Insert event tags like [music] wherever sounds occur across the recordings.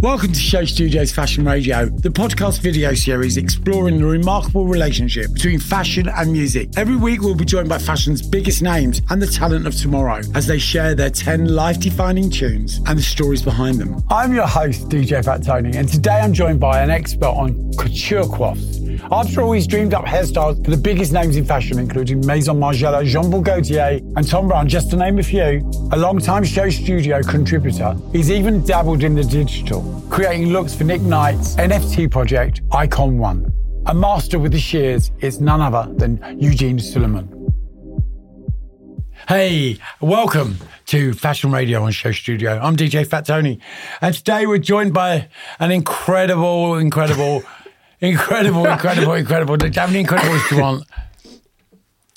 Welcome to Show Studios Fashion Radio, the podcast video series exploring the remarkable relationship between fashion and music. Every week, we'll be joined by fashion's biggest names and the talent of tomorrow as they share their 10 life defining tunes and the stories behind them. I'm your host, DJ Fat Tony, and today I'm joined by an expert on couture coiffes. After all, he's dreamed up hairstyles for the biggest names in fashion, including Maison Margiela, Jean Paul Gaultier, and Thom Browne, just to name a few. A long-time show studio contributor, he's even dabbled in the digital, creating looks for Nick Knight's NFT project, Icon One. A master with the shears is none other than Eugene Souleiman. Hey, welcome to Fashion Radio on Show Studio. I'm DJ Fat Tony, and today we're joined by an incredible, incredible, [laughs] incredible, incredible, incredible. How many incredibles do you want?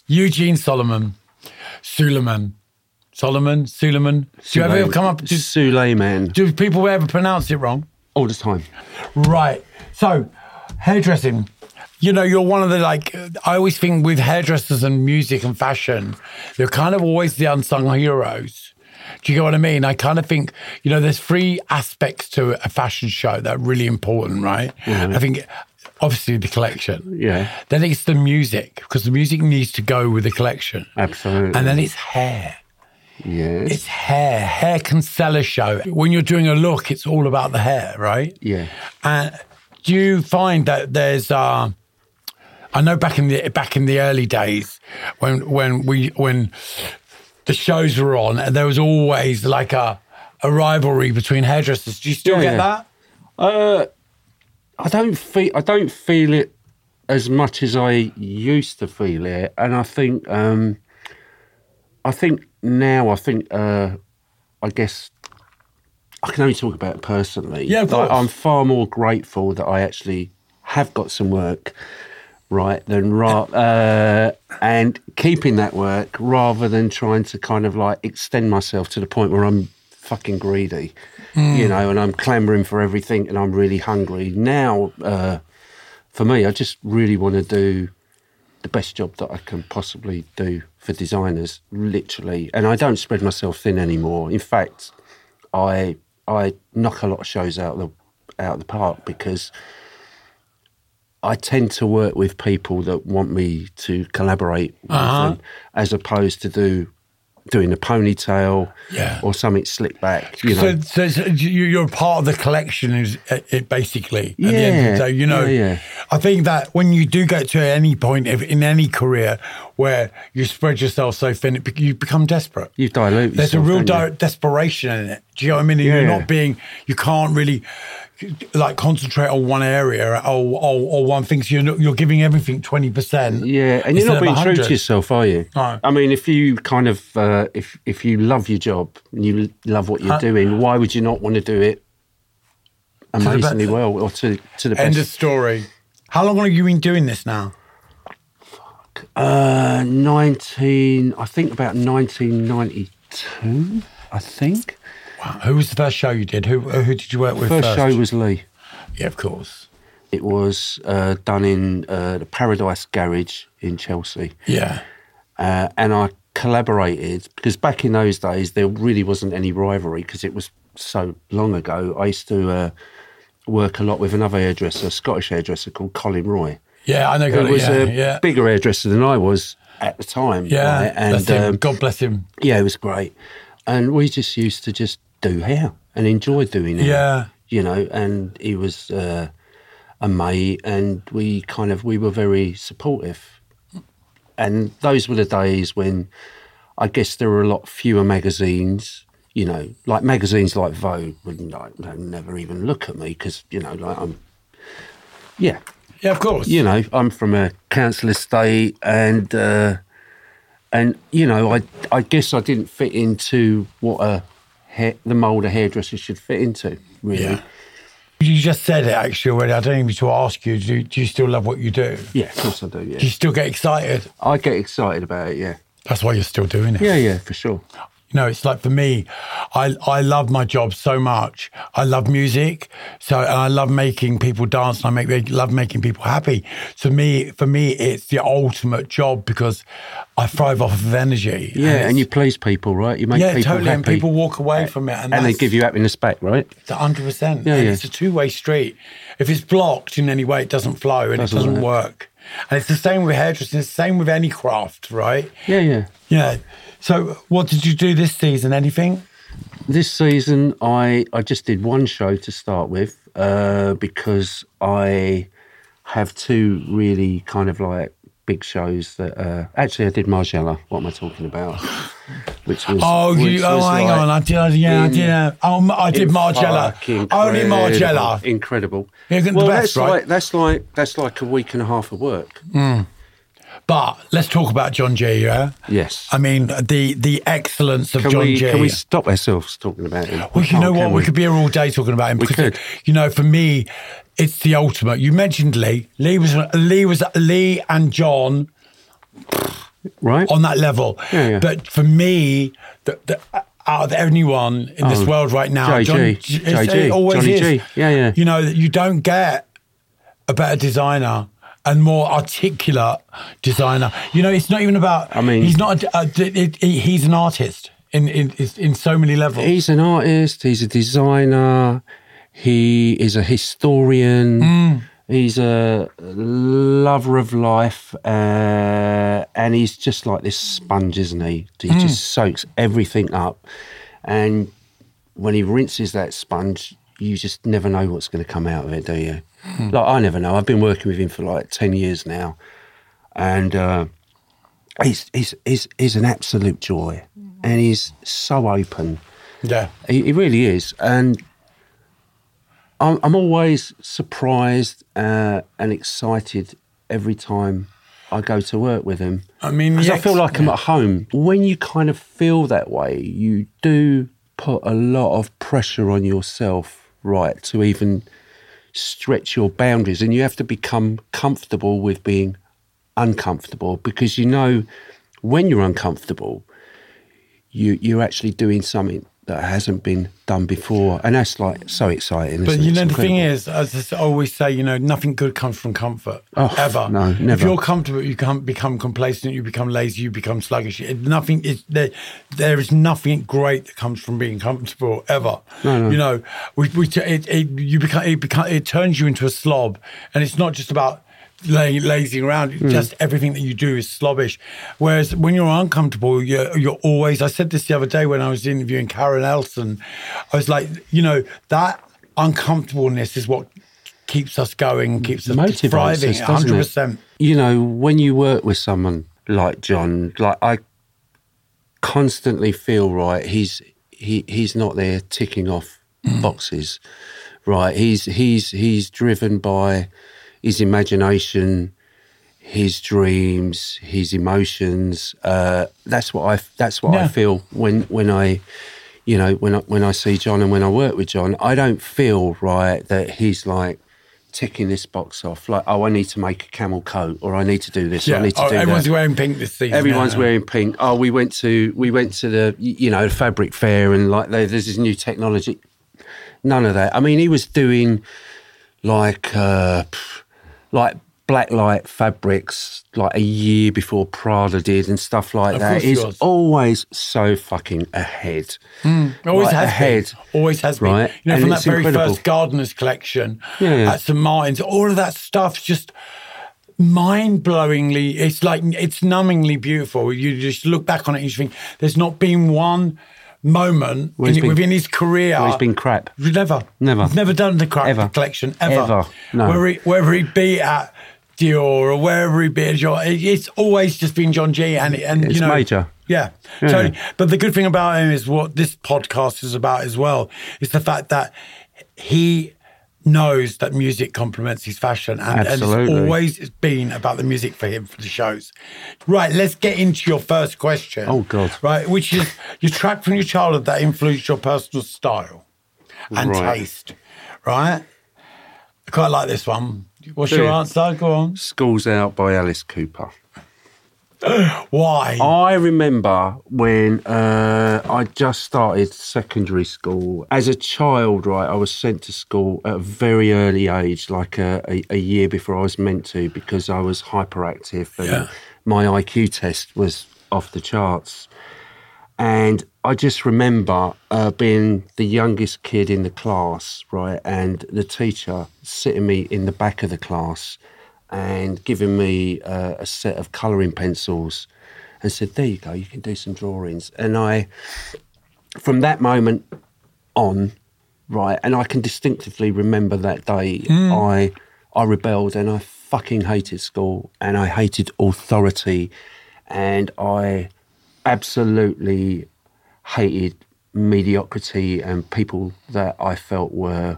Eugene Solomon, Souleiman, Solomon, Souleiman. Do you ever come up? Do, Souleiman do people ever pronounce it wrong? all the time. Right. So, hairdressing. You know, you're one of the like. I always think with hairdressers and music and fashion, they're kind of always the unsung heroes. Do you get what I mean? I kind of think, you know, there's three aspects to a fashion show that are really important, right? I think obviously the collection. Yeah. Then it's the music because the music needs to go with the collection. Absolutely. And then it's hair. Yes. It's hair. Hair can sell a show. When you're doing a look, it's all about the hair, right? yeah. And do you find that there's uh I know back in the back in the early days when when we when the shows were on and there was always like a a rivalry between hairdressers. Do you still Yeah, get that? Uh, I don't feel I don't feel it as much as I used to feel it, and I think um, I think now I think uh, I guess I can only talk about it personally. Yeah, Like. I'm far more grateful that I actually have got some work. Right, than ra- [laughs] uh, and keeping that work rather than trying to kind of like extend myself to the point where I'm fucking greedy, you know, and I'm clamoring for everything and I'm really hungry. Now, uh, for me, I just really want to do the best job that I can possibly do for designers, literally. And I don't spread myself thin anymore. In fact, I I knock a lot of shows out of the out of the park because I tend to work with people that want me to collaborate with Uh-huh. them, as opposed to do doing a ponytail Yeah. or something slick back. You know, So, so, so you- you're part of the collection, is it, it basically at the end of Yeah, the day. You know, yeah, yeah. I think that when you do get to any point in any career where you spread yourself so thin, it, you become desperate. you dilute. There's a real di- desperation in it. Do you know what I mean? And Yeah, You're not being, you can't really like concentrate on one area or, or, or one thing. So you're, not, you're giving everything 20%. Yeah, and you're not being true to yourself, are you? No. I mean, if you kind of, uh, if if you love your job and you love what you're Uh, doing, why would you not want to do it amazingly well or to to the End of story. How long have you been doing this now? Fuck. Uh, nineteen, I think about 1992. I think Wow. Who was the first show you did? Who who did you work with first first? show was Lee. Yeah, of course. It was uh, done in uh, the Paradise Garage in Chelsea. Yeah. uh, and I collaborated because back in those days there really wasn't any rivalry because it was so long ago. I used to uh, work a lot with another hairdresser, a Scottish hairdresser called Colin Roy, Yeah, I know. who was yeah, a yeah. bigger hairdresser than I was at the time. Yeah, right? and um, God bless him. yeah, it was great. And we just used to just do hair and enjoy doing it. Yeah. you know. And he was uh, a mate, and we kind of we were very supportive. And those were the days when I guess there were a lot fewer magazines. You know, like magazines like Vogue would like they'd never even look at me because you know, like I'm, yeah, Yeah, of course. you know, I'm from a council estate and uh, and you know, I I guess I didn't fit into what a hair, the mold a hairdresser should fit into. Really, Yeah. You just said it actually already. I don't even need to ask you. Do, do you still love what you do? yeah, of course I do. Yeah, Do you still get excited? I get excited about it. Yeah, That's why you're still doing it. yeah, yeah, for sure. You know, it's like for me, I I love my job so much. I love music, so and I love making people dance, and I make they love making people happy. So me, for me, it's the ultimate job because I thrive off of energy. Yeah, and, it's- you please people, right? You make yeah, people totally, happy, and people walk away from it, and, and they give you happiness back, right? It's hundred percent. Yeah, yeah. It's a two way street. If it's blocked in any way, it doesn't flow and Doesn't it doesn't work. work. And it's the same with hairdressing. It's the same with any craft, right? Yeah, yeah. Yeah. So, what did you do this season? Anything? This season, I I just did one show to start with uh, because I have two really kind of like big shows that uh, actually I did Margiela. What am I talking about? [laughs] Which was Oh, which you, oh, was hang like on. I did. Yeah, I in- did. Uh, oh, I did Margiela. Only Margiela. Incredible. Yeah, the well, best, that's right? like that's like that's like a week and a half of work. But let's talk about John G. Yeah. Yes. I mean the the excellence of can John we G. can we stop ourselves talking about him? Well, you Oh, know what? can We? could be here all day talking about him. We because, could. You know, for me, it's the ultimate. You mentioned Lee. Lee was Lee was Lee and John right. on that level. Yeah, yeah. But for me, the, the, out of anyone in this Oh, world right now, JG, John, it's- JG, it always Johnny is. G. Yeah, yeah. You know, you don't get a better designer and more articulate designer. You know, it's not even about. I mean- he's not. A, a, it, he's an artist in in in so many levels. He's an artist. He's a designer. He is a historian. Hmm. He's a lover of life, uh, and he's just like this sponge, isn't he? He Hmm. just soaks everything up, and when he rinses that sponge, you just never know what's going to come out of it, do you? Hmm. Like I never know. I've been working with him for like ten years now, and uh, he's he's he's he's an absolute joy, and he's so open. yeah. He, he really is, and I'm, I'm always surprised uh, and excited every time I go to work with him. I mean, because the I feel ex- like I'm yeah. at home. When you kind of feel that way, you do put a lot of pressure on yourself, right, to even stretch your boundaries, and you have to become comfortable with being uncomfortable because you know when you're uncomfortable, you you're actually doing something that hasn't been done before, and that's like so exciting. But you know, the thing is, as I always say, you know, nothing good comes from comfort. Oh, ever. no, never. If you're comfortable, you can't become complacent. You become lazy. You become sluggish. Nothing is there. There is nothing great that comes from being comfortable ever. No, no. You know, we, we it, it you become it become it turns you into a slob, and it's not just about. Lay, lazing around, Hmm. just everything that you do is slobbish. Whereas when you're uncomfortable, you're, you're always. I said this the other day when I was interviewing Karen Elson. I was like, you know, that uncomfortableness is what keeps us going, keeps us motivates thriving. us, doesn't Hundred it? percent. You know, when you work with someone like John, like I constantly feel right. He's he he's not there ticking off Mm. boxes, right? He's he's he's driven by his imagination, his dreams, his emotions. Uh, that's what I that's what I feel when when I. You know, when I when I see John and when I work with John, I don't feel right that he's like ticking this box off. Like, oh, I need to make a camel coat, or I need to do this, Yeah. I need to Oh, do everyone's that. wearing pink this season. Everyone's yeah. wearing pink. Oh, we went to we went to the you know the fabric fair and like there- there's this new technology. None of that. I mean, he was doing like uh, pff, like black light fabrics like a year before Prada did and stuff like Of that. course he He's was. always so fucking ahead. Hmm. Always Like has ahead. been. Always has been. Right. You know, And from that very incredible. first Gardeners collection yeah. at St Martin's, all of that stuff's just mind-blowingly. It's like it's numbingly beautiful. You just look back on it and you think there's not been one moment in, been- within his career. where he's been crap. Never. Never. He's never done the crap Ever. collection ever. Ever. No. Whether he, whether he be at Dior or wherever he be at Dior, it- it's always just been John G. And and It's you know, major. Yeah. Yeah. Totally. But the good thing about him is what this podcast is about as well. Is the fact that he knows that music complements his fashion, and, and it's always been about the music for him for the shows. Right, let's get into your first question. Oh, God. Right, which is your track from your childhood that influenced your personal style and Right. taste. Right, I quite like this one. What's your you? answer? Go on. Schools Out by Alice Cooper. [gasps] Why? I remember when uh, I just started secondary school. As a child, right, I was sent to school at a very early age, like a, a, a year before I was meant to, because I was hyperactive and Yeah. my IQ test was off the charts. And I just remember uh, being the youngest kid in the class, right, and the teacher sitting me in the back of the class and giving me uh, a set of colouring pencils and said, There you go, you can do some drawings. And I, from that moment on, right, and I can distinctively remember that day, I, I rebelled and I fucking hated school and I hated authority and I absolutely hated mediocrity and people that I felt were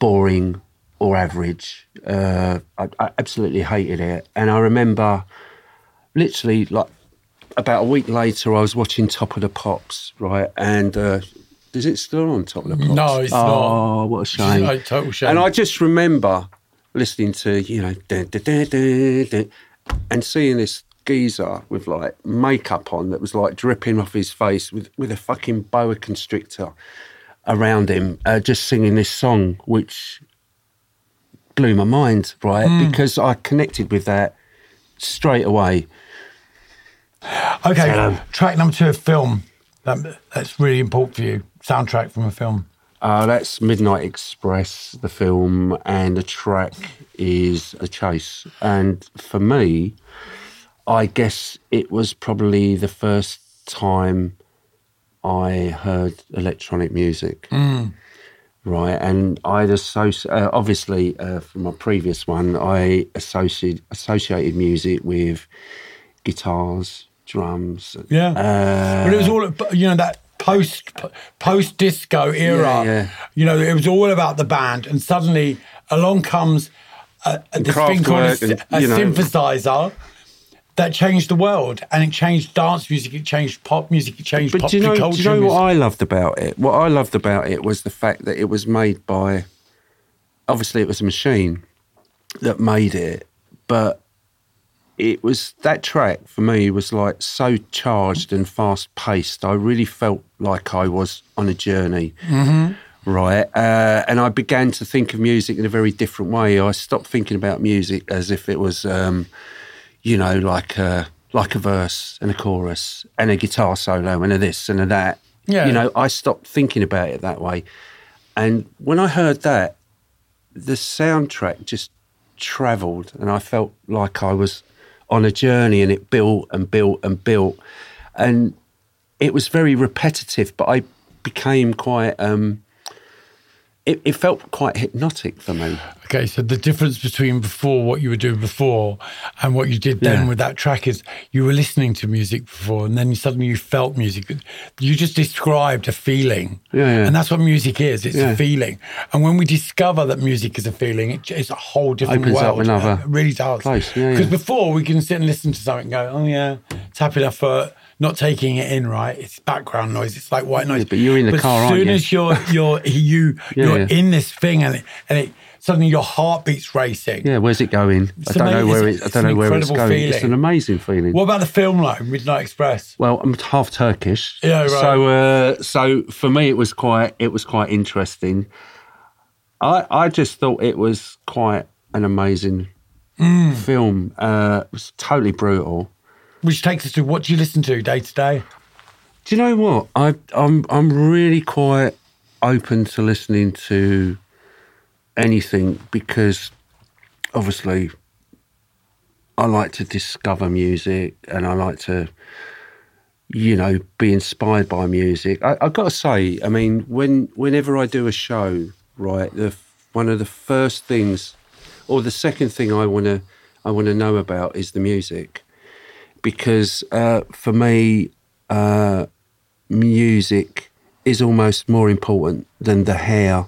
boring or average. Uh, I, I absolutely hated it. And I remember literally like about a week later, I was watching Top of the Pops, right? And uh, is it still on Top of the Pops? No, it's oh, not. Oh, what a shame. total shame. And I just remember listening to, you know, dun, dun, dun, dun, dun, and seeing this geezer with like makeup on that was like dripping off his face with, with a fucking boa constrictor around him, uh, just singing this song, which blew my mind, right? Hmm. Because I connected with that straight away. Okay, Hello. track number two, a film. That, that's really important for you. Soundtrack from a film. Uh, that's Midnight Express, the film, and the track is A Chase. And for me, I guess it was probably the first time I heard electronic music. Right, and I'd associate, uh, obviously, uh, from my previous one, I associated, associated music with guitars, drums. Yeah. Uh, but it was all, you know, that post post disco era. Yeah, yeah. You know, it was all about the band, and suddenly along comes a, a, this thing called a, and, a know- synthesizer that changed the world, and it changed dance music, it changed pop music, it changed But do you popular know, culture. do you know music. what I loved about it? What I loved about it was the fact that it was made by, obviously, it was a machine that made it, but it was that track for me was like so charged and fast paced. I really felt like I was on a journey. Right. Uh, and I began to think of music in a very different way. I stopped thinking about music as if it was, um, you know, like a, like a verse and a chorus and a guitar solo and a this and a that. Yeah. You know, I stopped thinking about it that way. And when I heard that, the soundtrack just travelled and I felt like I was on a journey and it built and built and built. And it was very repetitive, but I became quite, um, it, it felt quite hypnotic for me. Okay, so the difference between before what you were doing before and what you did then Yeah. with that track is you were listening to music before and then suddenly you felt music. You just described a feeling. Yeah, yeah. And that's what music is. It's a feeling. And when we discover that music is a feeling, it, it's a whole different Opens up world. another It really does. Because before we can sit and listen to something and go, oh yeah, tapping our foot. Not taking it in, right? It's background noise. It's like white noise. but you're in the but car, as aren't soon you? as you're you're [laughs] you Yeah, you're yeah. in this thing and it, and it suddenly your heartbeat's racing. Yeah, where's it going? I don't know where it's- it, I don't know where it's going. It's an amazing feeling. What about the film like Midnight Express? Well, I'm half Turkish. Yeah, right. So, uh, so for me, it was quite, it was quite interesting. I, I just thought it was quite an amazing Mm. film. Uh, it was totally brutal. Which takes us to what do you listen to day to day? Do you know what? I, I'm, I'm really quite open to listening to anything because, obviously, I like to discover music and I like to, you know, be inspired by music. I, I've got to say, I mean, when whenever I do a show, right, the one of the first things, or the second thing I want to I want to know about is the music, because uh, for me, uh, music is almost more important than the hair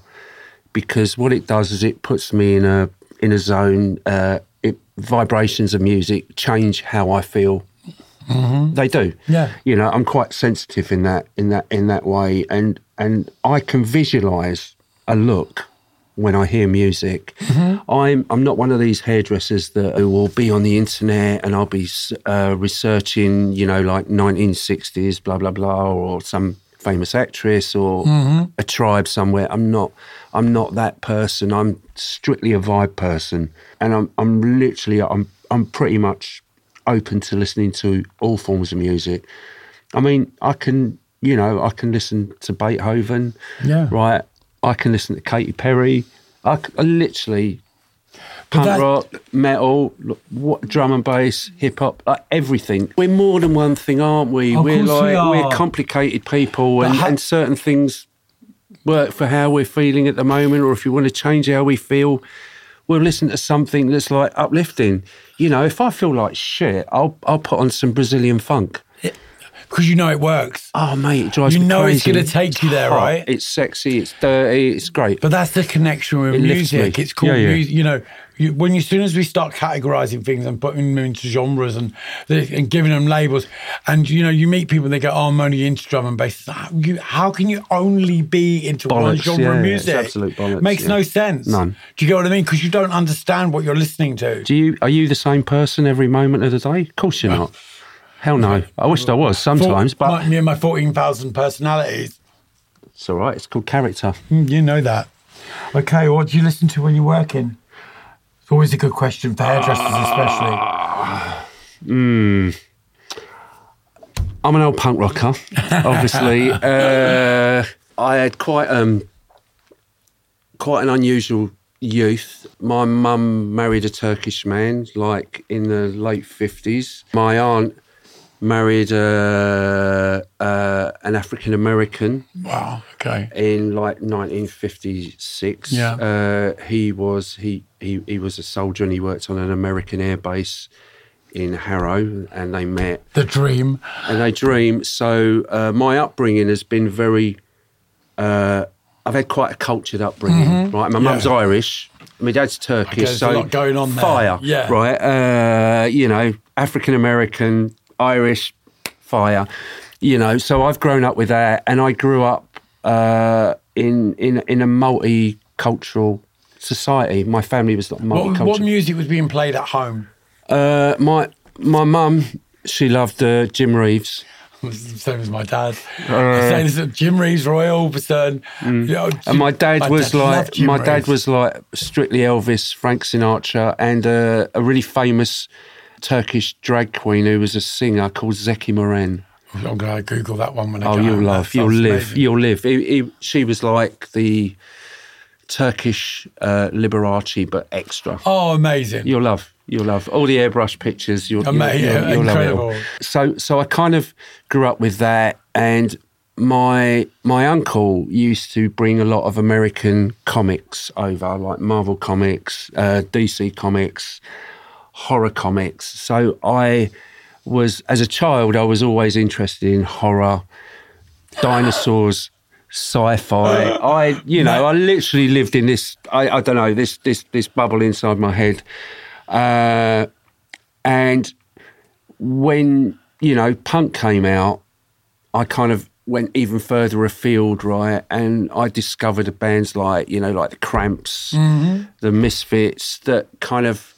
because what it does is it puts me in a in a zone. Uh, it, vibrations of music change how I feel. They do. Yeah. You know, I'm quite sensitive in that in that in that way, and and I can visualize a look when I hear music. I'm I'm not one of these hairdressers that who will be on the internet and I'll be uh, researching, you know, like 1960s, blah blah blah, or some famous actress or a tribe somewhere. I'm not. I'm not that person. I'm strictly a vibe person, and I'm I'm literally I'm I'm pretty much open to listening to all forms of music. I mean, I can, you know, I can listen to Beethoven, Yeah. right? I can listen to Katy Perry. I, I literally But punk that- rock, metal, what drum and bass, hip hop, like everything. We're more than one thing, aren't we? Of we're course we are. we're complicated people, and, how- and certain things work for how we're feeling at the moment, or if you want to change how we feel, we'll listen to something that's like uplifting. You know, if I feel like shit, I'll I'll put on some Brazilian funk. Because you know it works. Oh mate, it drives You me know it's gonna take you there, hot, right? It's sexy, it's dirty, it's great. But that's the connection with It music. It's called Yeah, yeah. music. You know, you, when you, as soon as we start categorizing things and putting them into genres and and giving them labels, and you know, you meet people, they go, "Oh, I'm only into drum and bass." How, you, how can you only be into one genre yeah, of music? it's absolute bollocks, Makes yeah. no sense. None. Do you get what I mean? Because you don't understand what you're listening to. Do you are you the same person every moment of the day? Of course you're not. Hell no. I wished I was sometimes, For- but my, me and my fourteen thousand personalities. it's all right. It's called character. Mm, You know that. Okay, what do you listen to when you're working? It's always a good question for hairdressers, especially. I'm an old punk rocker, [laughs] obviously. uh, I had quite um quite an unusual youth. My mum married a Turkish man, like in the late fifties. My aunt married uh, uh, an African American Wow. Okay. in like 1956. Yeah. Uh, he was he, he he was a soldier and he worked on an American air base in Harrow, and they met The dream. and they dream. So uh, my upbringing has been very. Uh, I've had quite a cultured upbringing, right? My mum's Mm-hmm. Irish. My dad's Turkish, so lot going on there. fire, Yeah. right? Uh, you know, African American, Irish, fire. You know, so I've grown up with that, and I grew up uh, in in in a multicultural society. My family was not What, multicultural. what music was being played at home? uh, my my mum, she loved uh, Jim Reeves. [laughs] Same as my dad. Same as Jim Reeves, Roy Orbison. you know, Uh, mm. And my dad was loved like Jim my dad was like strictly Elvis, Frank Sinatra, and uh, a really famous Turkish drag queen who was a singer called Zeki Müren. I'm going to Google that one when I Oh, go you'll love, you'll live, you'll live. He- he- she was like the Turkish uh, Liberace, but extra. Oh, amazing. You'll love, you'll love all the airbrush pictures. You'll, you'll, Amazing, you'll, you'll love it all. incredible. So, so I kind of grew up with that, and my my uncle used to bring a lot of American comics over, like Marvel comics, uh, DC comics, horror comics. So I was, as a child, I was always interested in horror, dinosaurs. Sci-fi. [laughs] I, you know, I literally lived in this. I, I don't know this this this bubble inside my head, uh, and when you know punk came out, I kind of went even further afield, right? And I discovered the bands like you know, like the Cramps, the Misfits, that kind of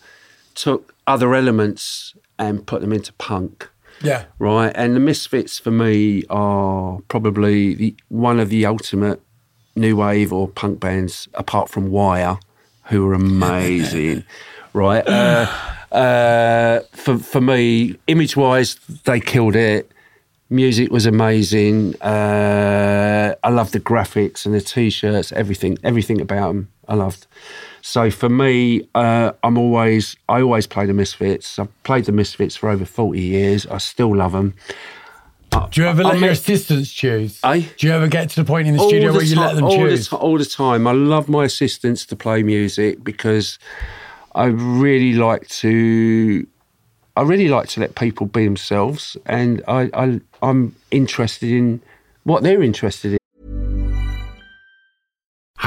took other elements and put them into punk, Yeah. right? And the Misfits for me are probably the, one of the ultimate new wave or punk bands, apart from Wire, who are amazing, [laughs] right? Uh, uh, for for me, image wise, they killed it. Music was amazing. Uh, I loved the graphics and the t-shirts, everything, everything about them. I loved. So for me, uh, I'm always, I always play the Misfits. I've played the Misfits for over 40 years. I still love them. Do you ever let I your assistants choose? Eh? Do you ever get to the point in the studio where you let them all choose? The, ti- all the time. I love my assistants to play music because I really like to. I really like to let people be themselves, and I, I I'm interested in what they're interested in.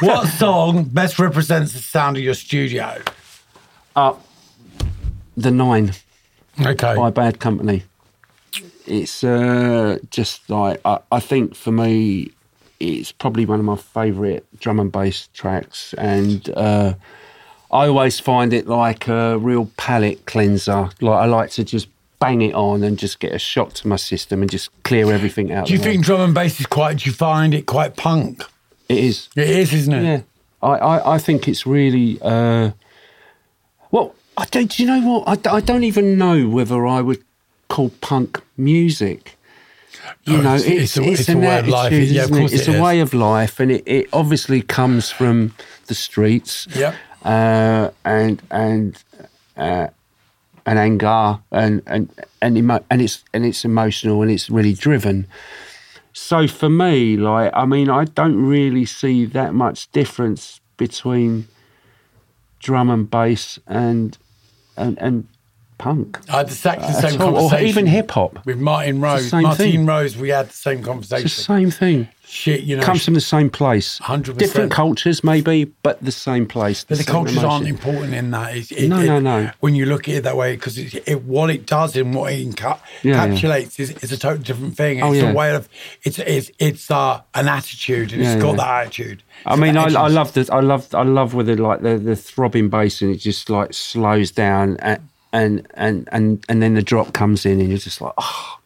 What [laughs] song best represents the sound of your studio? The Nine Okay. by Bad Company. It's uh, just like I, I think for me, it's probably one of my favourite drum and bass tracks, and uh, I always find it like a real palate cleanser. Like I like to just bang it on and just get a shock to my system and just clear everything out. Do you think drum and bass is quite, do you find it quite punk? It is? It is, isn't it? Yeah, I, I, I think it's really. Uh, well, I don't. Do you know what? I, I don't even know whether I would call punk music. You No, know, it's- it's, a- it's, it's a way of life. attitude, Yeah, of isn't it? It's it a is. way of life, and it, it obviously comes from the streets. Yep. Uh, and and uh, and anger and and and emo- and it's and it's emotional and it's really driven. So for me, like I mean, I don't really see that much difference between drum and bass and and and punk. I had the, exact the uh, same all, or even hip hop. With Martine Rose. Martine thing. Rose, we had the same It's conversation. the same thing. Shit, you know. It comes from the same place. 100%. Different cultures, maybe, but the same place. But the cultures aren't important in that. It, it, No, it- no, no. When you look at it that way, because it, it, what it does and what it enca- Yeah, yeah. encapsulates is, is a totally different thing. It's Oh, yeah. a way of it's it's it's uh, an attitude, and Yeah, it's got yeah. that attitude. I mean, I, I love the I love I love with the like the, the throbbing bass and it just like slows down and and and and and then the drop comes in and you're just like oh,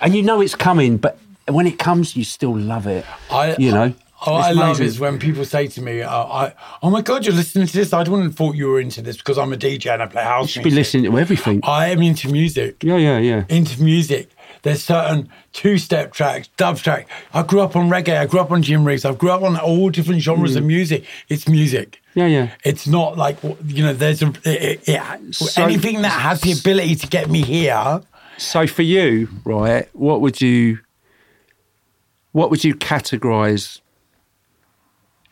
and you know it's coming, but when it comes, you still love it. I, you know. Oh, I love is when people say to me, uh, "I, oh my god, you're listening to this." I wouldn't have thought you were into this because I'm a DJ and I play house You should music. be listening to everything. I am into music. Yeah, yeah, yeah. Into music. There's certain two-step tracks, dub track. I grew up on reggae. I grew up on Jim Reeves. I grew up on all different genres Mm. of music. It's music. Yeah, yeah. It's not like you know. There's a it, it, So- anything that has the ability to get me here. So for you, right, what would you what would you categorize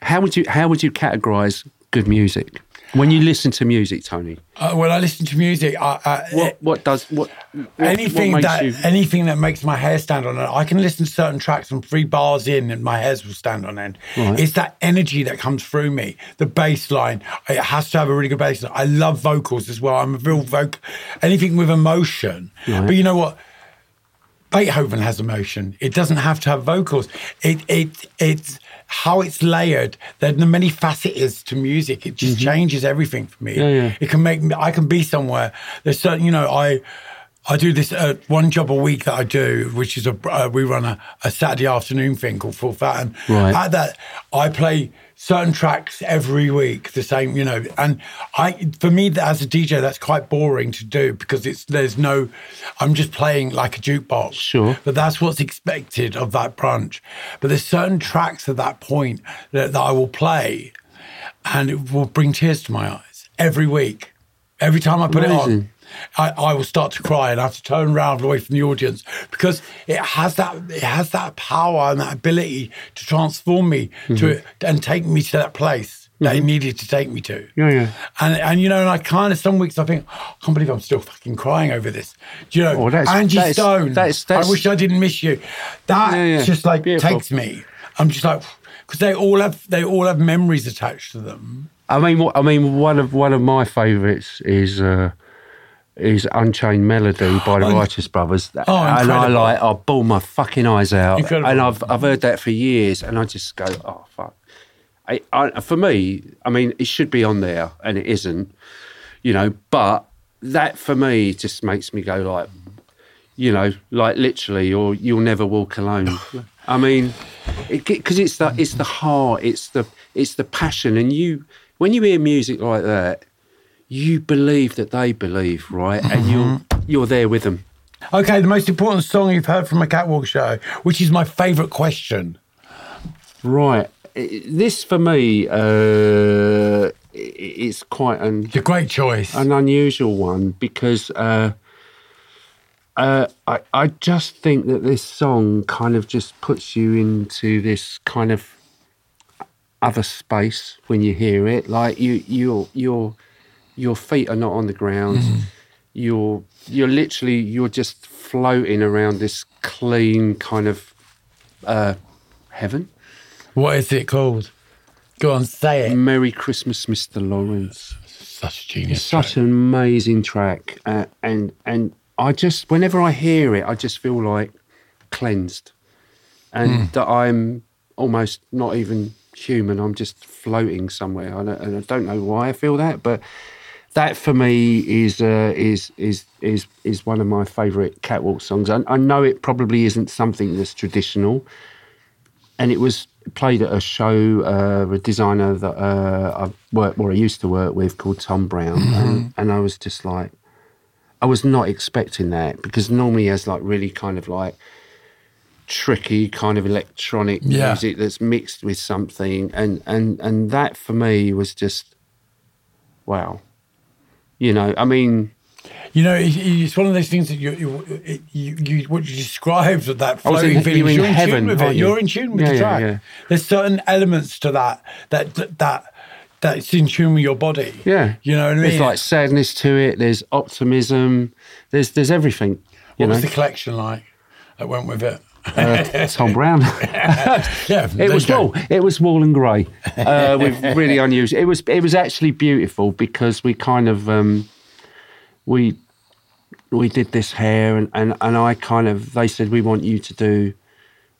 how would you how would you categorize good music? When you listen to music, Tony, Uh, when I listen to music, I, I, what what does what, what anything what that you, anything that makes my hair stand on end. I can listen to certain tracks and three bars in, and my hairs will stand on end. Right. It's that energy that comes through me. The bass line. It has to have a really good bass line. I love vocals as well. I'm a real vocal. Anything with emotion. Right. But you know what? Beethoven has emotion. It doesn't have to have vocals. It it it's how it's layered. There are many facets to music. It just changes everything for me. Mm-hmm. Yeah, yeah. It can make me. I can be somewhere. There's certain. You know, I. I do this uh, one job a week that I do, which is a uh, we run a, a Saturday afternoon thing called Full Fat, and Right. at that I play certain tracks every week, the same, you know. And I, for me, as a DJ, that's quite boring to do because it's there's no, I'm just playing like a jukebox. Sure. But that's what's expected of that brunch. But there's certain tracks at that point that, that I will play, and it will bring tears to my eyes every week. Every time I put it on, Amazing. I, I will start to cry and I have to turn around away from the audience because it has that it has that power and that ability to transform me Mm-hmm. to and take me to that place that it needed to take me to. Yeah, yeah. And and you know, and I kind of some weeks I think, oh, I can't believe I'm still fucking crying over this. Do you know, Oh, that's- Angie that's- Stone. that's- that's- I wish I didn't miss you. That Yeah, yeah. just like Beautiful. takes me. I'm just like because they all have they all have memories attached to them. I mean, I mean, one of one of my favourites is uh, is Unchained Melody by the oh, Righteous Brothers. Oh, and I like, I bawl my fucking eyes out. Incredible. And I've, I've heard that for years and I just go, oh, fuck. I, I, for me, I mean, it should be on there and it isn't, you know, but that for me just makes me go like, you know, like literally, or you'll never walk alone. I mean, because it's the it's the heart, it's the it's the passion, and you when you hear music like that, you believe that they believe, right, and you're you're there with them. Okay, the most important song you've heard from a catwalk show, which is my favourite question. Right. This for me, uh, it's quite an It's a great choice. an unusual one because uh, uh, I I just think that this song kind of just puts you into this kind of other space when you hear it. Like you your your your feet are not on the ground. You're you're literally you're just floating around this clean kind of uh, heaven. What is it called? Go on, say it. Merry Christmas, Mr. Lawrence. Such a genius. Such an amazing track, uh, and and I just whenever I hear it, I just feel like cleansed, and that I'm almost not even human. I'm just floating somewhere, I don't, and I don't know why I feel that, but that for me is uh, is is is is one of my favourite catwalk songs. I, I know it probably isn't something that's traditional, and it was played at a show. Uh, a designer that uh, I worked, or I used to work with, called Thom Browne, and, and I was just like, I was not expecting that because normally he has like really kind of like tricky kind of electronic Yeah. music that's mixed with something, and and and that for me was just wow. You know, I mean, You know, it's one of those things that you, you, you, you what you described with that oh, floating in- feeling. you're in You're in heaven, tune with it. you? You're in tune with Yeah, the yeah, track. yeah. There's certain elements to that that that that that's in tune with your body. Yeah, you know what I mean. There's like sadness to it. There's optimism. There's there's everything. What know, was the collection like that went with it? Uh, [laughs] Thom Browne. Yeah, [laughs] it was go. It was wool and grey uh, with [laughs] really unusual. It was it was actually beautiful because we kind of um, we we did this hair and, and and I kind of they said we want you to do.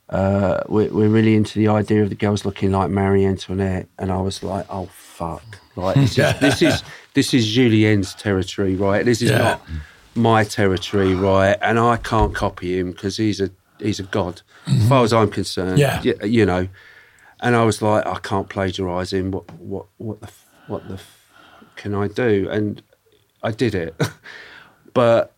Uh, we're, we're really into the idea of the girls looking like Marie Antoinette, and I was like, "Oh fuck!" Like this is this is this is Julien's territory, right? This is Yeah. not my territory, right? And I can't copy him because he's a he's a god, mm-hmm. as far as I'm concerned. Yeah. Y- you know. And I was like, I can't plagiarise him. What what what the what the f- can I do? And I did it, [laughs] but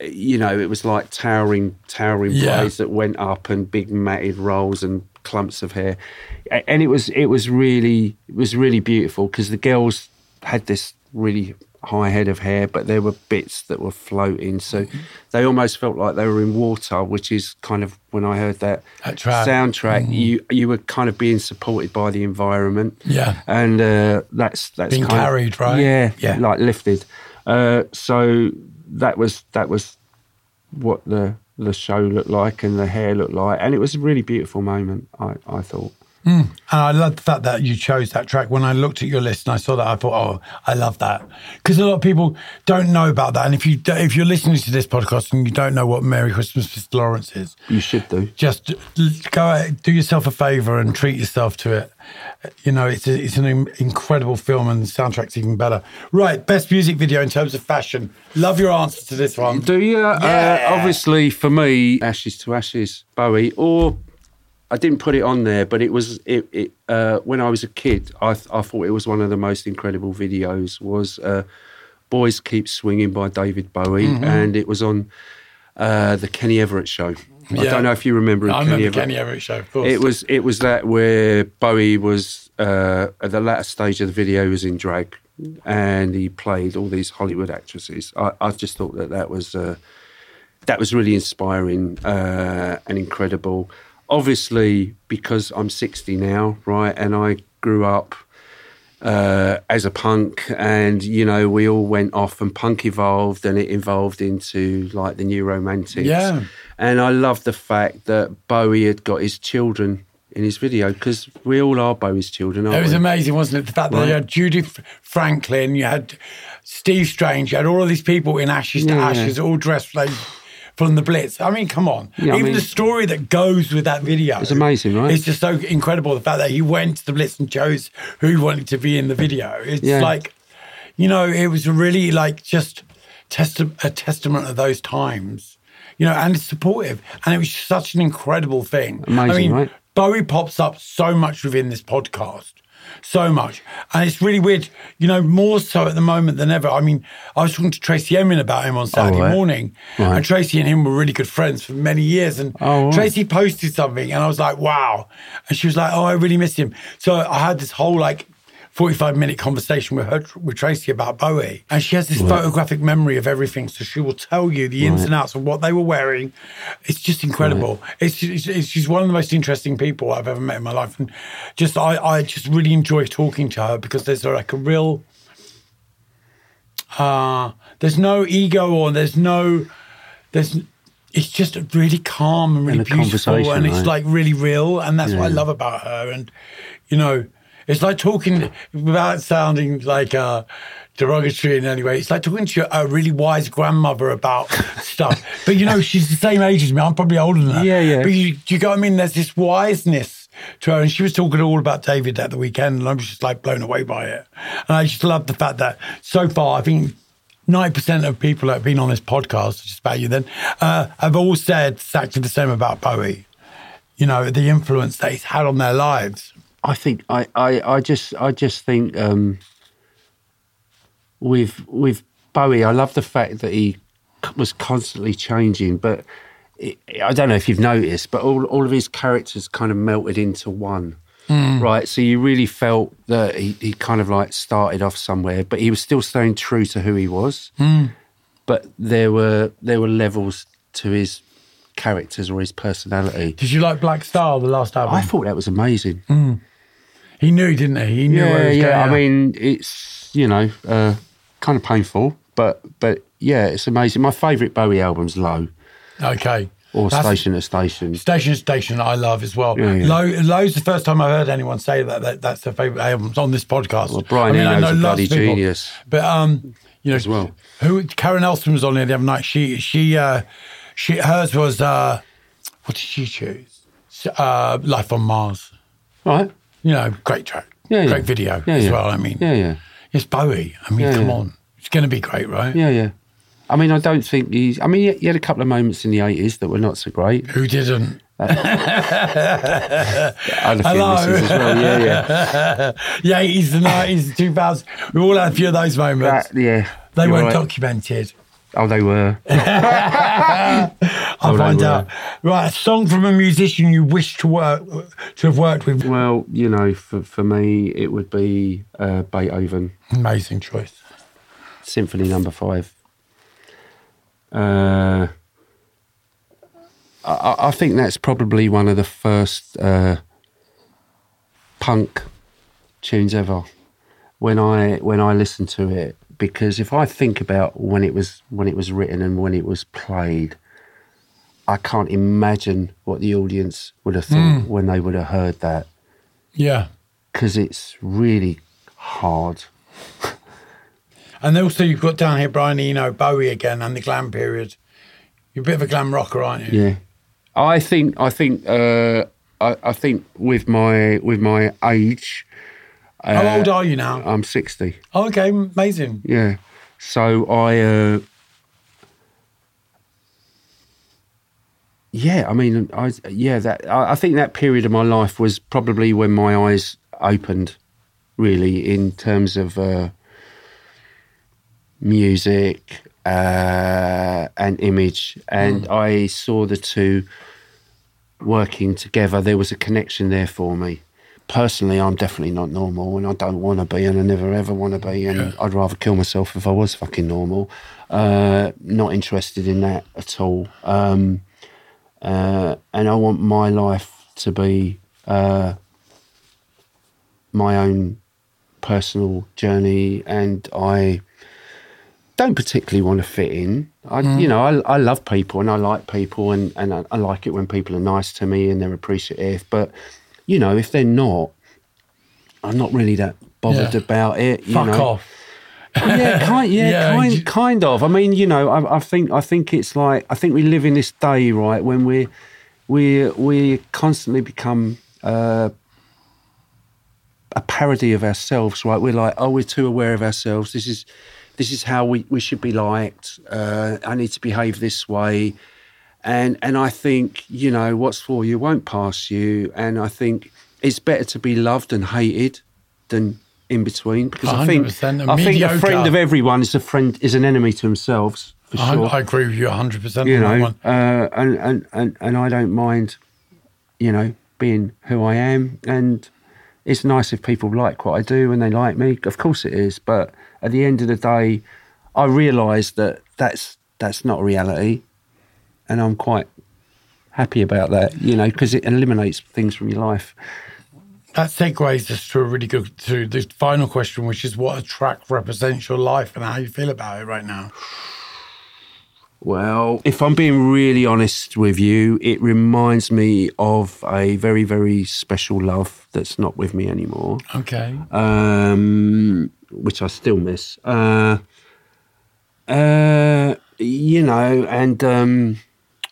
you know, it was like towering, towering Yeah. braids that went up and big matted rolls and clumps of hair, and it was it was really it was really beautiful because the girls had this really high head of hair, but there were bits that were floating, so Mm-hmm. they almost felt like they were in water, which is kind of when I heard that, That soundtrack, Mm-hmm. you you were kind of being supported by the environment, Yeah. and uh, that's that's Being kind of- carried, right? Yeah, Yeah. like lifted. Uh, so that was that was what the the show looked like and the hair looked like, and it was a really beautiful moment. I I thought. And I love the fact that you chose that track. When I looked at your list and I saw that, I thought, "Oh, I love that," because a lot of people don't know about that. And if you, if you're listening to this podcast and you don't know what "Merry Christmas, Mr. Lawrence" is, You should do. just go out, do yourself a favor and treat yourself to it. You know, it's a, it's an incredible film, and the soundtrack's even better. Right, best music video in terms of fashion. Love your answer to this one. Do you? Yeah. Uh, obviously, for me, Ashes to Ashes, Bowie, or I didn't put it on there, but it was it. it uh, when I was a kid, I, th- I thought it was one of the most incredible videos. Was uh, "Boys Keep Swinging" by David Bowie, Mm-hmm. and it was on uh, the Kenny Everett show. I don't know if you remember. I Kenny remember Everett. Kenny Everett show, of course. It was it was that where Bowie was uh, at the latter stage of the video he was in drag, and he played all these Hollywood actresses. I, I just thought that that was uh, that was really inspiring uh, and incredible. Obviously, because I'm 60 now, right, and I grew up uh, as a punk, and you know, we all went off, and punk evolved, and it evolved into like the new romantics. Yeah. And I love the fact that Bowie had got his children in his video because we all are Bowie's children. Aren't It was we? amazing, wasn't it? The fact that you had Judith Frankland, you had Steve Strange, you had all of these people in Ashes to Yeah, yeah. Ashes, all dressed like from the Blitz. I mean, come on. Yeah, I Even mean- the story that goes with that video. It's amazing, right? It's just so incredible. The fact that he went to the Blitz and chose who he wanted to be in the video. It's Yeah. like, you know, it was really like just testi- a testament of those times. You know, and it's supportive. And it was such an incredible thing. I Amazing, mean, right? Bowie pops up so much within this podcast. So much. And it's really weird, you know, more so at the moment than ever. I mean, I was talking to Tracey Emin about him on oh, Saturday right. morning. Right. And Tracey and him were really good friends for many years. And Oh, right. Tracey posted something and I was like, wow. And she was like, oh, I really miss him. So I had this whole like 45 minute conversation with her, with Tracey about Bowie. And she has this photographic memory of everything. So she will tell you the ins and outs of what they were wearing. It's just incredible. It's, it's, it's, she's one of the most interesting people I've ever met in my life. And just, I, I just really enjoy talking to her because there's like a real, uh, there's no ego or there's no, there's, it's just really calm and really And beautiful and it's right? like really real and that's what I love about her and you know it's like talking without sounding like uh derogatory in any way. It's like talking to a really wise grandmother about [laughs] stuff. But you know she's the same age as me. I'm probably older than her Yeah, yeah. but you, do you what I mean? There's this wiseness to her. And she was talking all about David at the weekend and I was just like blown away by it. And I just love the fact that so far I think 90% of people that have been on this podcast, just about you then, uh, have all said exactly the same about Bowie. You know, the influence that he's had on their lives. I think I, I, I just I just think um, with with Bowie, I love the fact that he was constantly changing. But it, I don't know if you've noticed, but all all of his characters kind of melted into one. Hmm. Right, so you really felt that he, he kind of like started off somewhere, but he was still staying true to who he was. Hmm. But there were there were levels to his characters or his personality. Did you like Blackstar, the last album? I thought that was amazing. Hmm. He knew, didn't he? He knew where Yeah, he was yeah. going. I mean, it's you know uh, kind of painful, but but yeah, it's amazing. My favourite Bowie album's Low okay. or That's- Station to Station. Station to Station, I love as well. Yeah, yeah. Low, Low's the first time I've heard anyone say that, that that's their favourite album on this podcast. Well, Brian I mean, Eno's know a bloody people, genius. But um, you know, As well. Who Karen Elson was on here the other night. She she uh, she hers was uh, what did she choose? Uh, Life on Mars. Right? You know, great track, Yeah, great yeah. video Yeah, as well. I mean, Yeah, yeah, it's Bowie. I mean, come on, it's going to be great, right? yeah, yeah. I mean, I don't think he's. I mean, he had a couple of moments in the eighties that were not so great. Who didn't? [laughs] Other Hello. as well. Yeah, yeah. [laughs] The eighties, the nineties, the two thousands. We all had a few of those moments. That, yeah. they weren't right. documented. Oh, they were. [laughs] I'll find out. Right, a song from a musician you wish to work to have worked with. Well, you know, for for me, it would be uh, Beethoven. Amazing choice. Symphony Number Five. Uh, I, I think that's probably one of the first uh, punk tunes ever. When I when I listen to it, because if I think about when it was when it was written and when it was played, I can't imagine what the audience would have thought when they would have heard that Yeah. because it's really hard. And also you've got down here Brian Eno, Bowie again, and the glam period. You're a bit of a glam rocker, aren't you? Yeah, I think I think uh, I, I think with my with my age, How old are you now? I'm sixty. Oh, okay, amazing. Yeah, so I. Uh, yeah, I mean, I yeah that I, I think that period of my life was probably when my eyes opened, really, in terms of uh, music uh, and image, and I saw the two working together. There was a connection there for me. Personally, I'm definitely not normal, and I don't want to be, and I never ever want to be, and I'd rather kill myself if I was fucking normal. Uh, not interested in that at all. Um, uh, and I want my life to be uh, my own personal journey, and I don't particularly want to fit in. I, you know, I, I love people and I like people, and and I, I like it when people are nice to me and they're appreciative. But you know, if they're not, I'm not really that bothered Yeah. about it. You Fuck know? off. Yeah, [laughs] kind, yeah, Yeah, kind, kind of. I mean, you know, I, I think, I think it's like, I think we live in this day, right, when we, we, we constantly become uh, a parody of ourselves, right? We're like, oh, we're too aware of ourselves. This is, this is how we, we should be liked. Uh, I need to behave this way, and and I think you know what's for you won't pass you, and I think it's better to be loved and hated than in between because I think 100%, I think a friend of everyone is a friend is an enemy to themselves for I, sure. I agree with you 100% you on that know, one. uh, and, and and and I don't mind, you know, being who I am, and it's nice if people like what I do and they like me. Of course it is, but at the end of the day, I realise that that's that's not reality, and I'm quite happy about that. You know, because it eliminates things from your life. That segues us to a really good to the final question, which is what a track represents your life and how you feel about it right now. Well, if I'm being really honest with you, it reminds me of a very, very special love that's not with me anymore. Okay. um, which I still miss. Uh, uh, you know, and um, a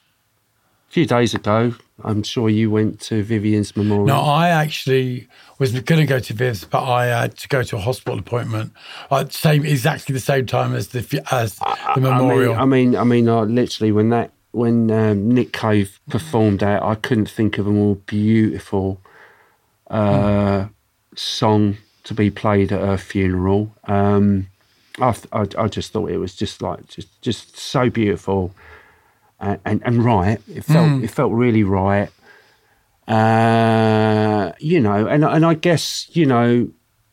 few days ago, I'm sure you went to Vivian's memorial. No, I actually was going to go to Viv's, but I had to go to a hospital appointment at same exactly the same time as the as the memorial. I mean, I mean, I mean, literally when that when um, Nick Cave performed that, I couldn't think of a more beautiful uh, song to be played at her funeral. Um, I, I, I just thought it was just like just just so beautiful and, and, and right. It felt it felt really right. Uh, you know, and and I guess you know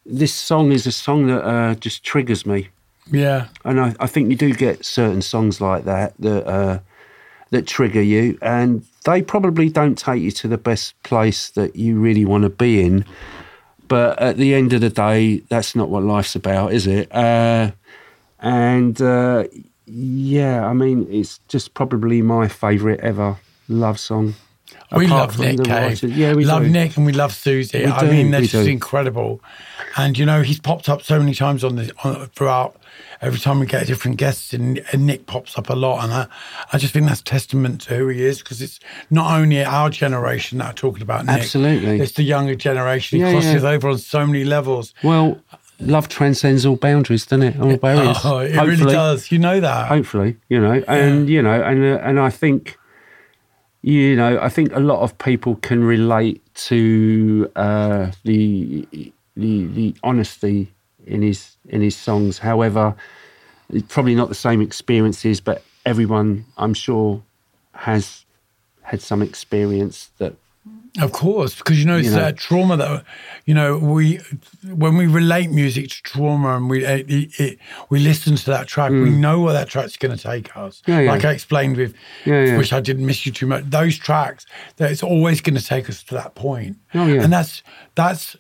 this song is a song that uh, just triggers me yeah, and I, I think you do get certain songs like that that uh, that trigger you, and they probably don't take you to the best place that you really want to be in. But at the end of the day, that's not what life's about, is it? Uh, and uh, yeah, I mean, it's just probably my favourite ever love song. we Apart love Nick Cave. writers. Yeah, we love do. Nick and we love Susie. We I do, mean, they're just do. incredible. And you know, he's popped up so many times on the on, throughout. Every time we get a different guest, and, and Nick pops up a lot, and I, I just think that's testament to who he is because it's not only our generation that are talking about Nick. Absolutely. it's the younger generation. He Yeah, crosses yeah. over on so many levels. Well, love transcends all boundaries, doesn't it? All barriers. Oh, it really does. You know that. hopefully you know and you know and uh, and i think you know i think a lot of people can relate to uh the the the honesty in his in his songs however it's probably not the same experiences but everyone i'm sure has had some experience that Of course, because you know it's You know. that trauma that you know we when we relate music to trauma and we it, it, we listen to that track, we know where that track's going to take us. Mm. Yeah, yeah. Like I explained with, Yeah, which I didn't miss you too much. Those tracks that it's always going to take us to that point. Oh, and that's that's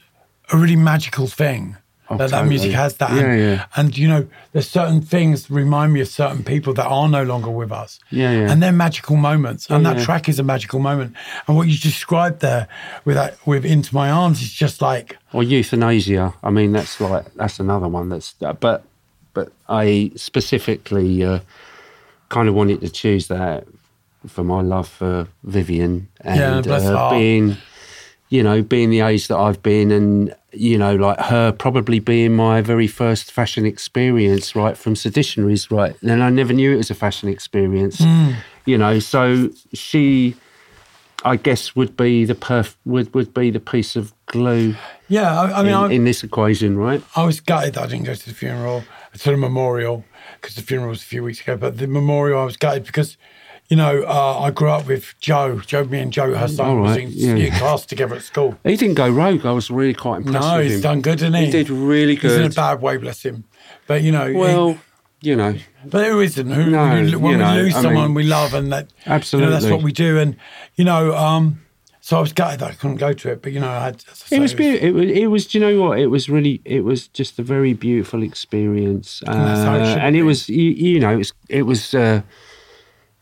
a really magical thing. Oh, that, that music has that, Yeah, and, yeah. and you know, there's certain things remind me of certain people that are no longer with us. Yeah, yeah. And they're magical moments, and that yeah. track is a magical moment. And what you described there with that, with "Into My Arms" is just like, or euthanasia. I mean, that's like that's another one. That's uh, but but I specifically uh, kind of wanted to choose that for my love for Vivian and Yeah, uh, being, you know, being the age that I've been, and you know, like her probably being my very first fashion experience, right from seditionaries, right. And I never knew it was a fashion experience, Hmm. you know. So she. I guess would be the perf- would would be the piece of glue yeah. I, I mean, in, I, in this equation, right? I was gutted that I didn't go to the funeral, to the memorial, because the funeral was a few weeks ago. But the memorial, I was gutted because, you know, uh, I grew up with Joe. Joe, me and Joe, her son, All was in, yeah. class together at school. He didn't go rogue. I was really quite impressed No, he's him. done good, didn't he? He did really good. He's in a bad way, bless him. But you know, he- Well, you know, But who isn't? Who, No, who- when you we know, lose I someone mean- we love, and that you know, that's what we do. And you know, um, so I was gutted that I couldn't go to it. But you know, I had. I say, it was beautiful. It was, it was. Do you know what? It was really. It was just a very beautiful experience, uh, how it and it was. You, you know, it was. It was uh,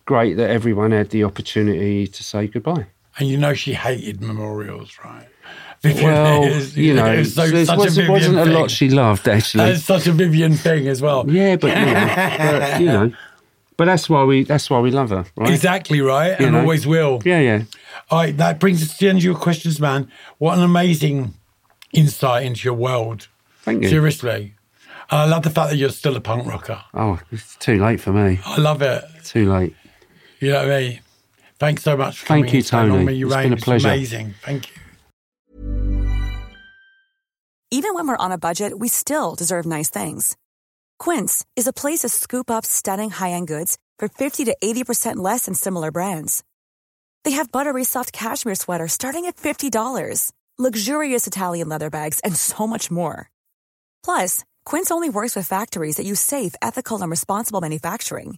great that everyone had the opportunity to say goodbye. And you know she hated memorials, right? Well, [laughs] is- you know, so- there such wasn't, a wasn't a lot she loved actually. That's such a Vivian thing as well. yeah, but you, know, but [laughs] you know, but that's why we that's why we love her, right? Exactly right, You and know? always will. Yeah, yeah. All right, that brings us to the end of your questions, man. What an amazing insight into your world. Thank you. Seriously. And I love the fact that you're still a punk rocker. Oh, it's too late for me. I love it. Too late. You know what I mean? Thanks so much for Thank coming you, and Tony. me. You It's reign. been a pleasure. amazing. Thank you. Even when we're on a budget, we still deserve nice things. Quince is a place to scoop up stunning high-end goods for 50 to 80% less than similar brands. They have buttery soft cashmere sweaters starting at $50, luxurious Italian leather bags, and so much more. Plus, Quince only works with factories that use safe, ethical, and responsible manufacturing.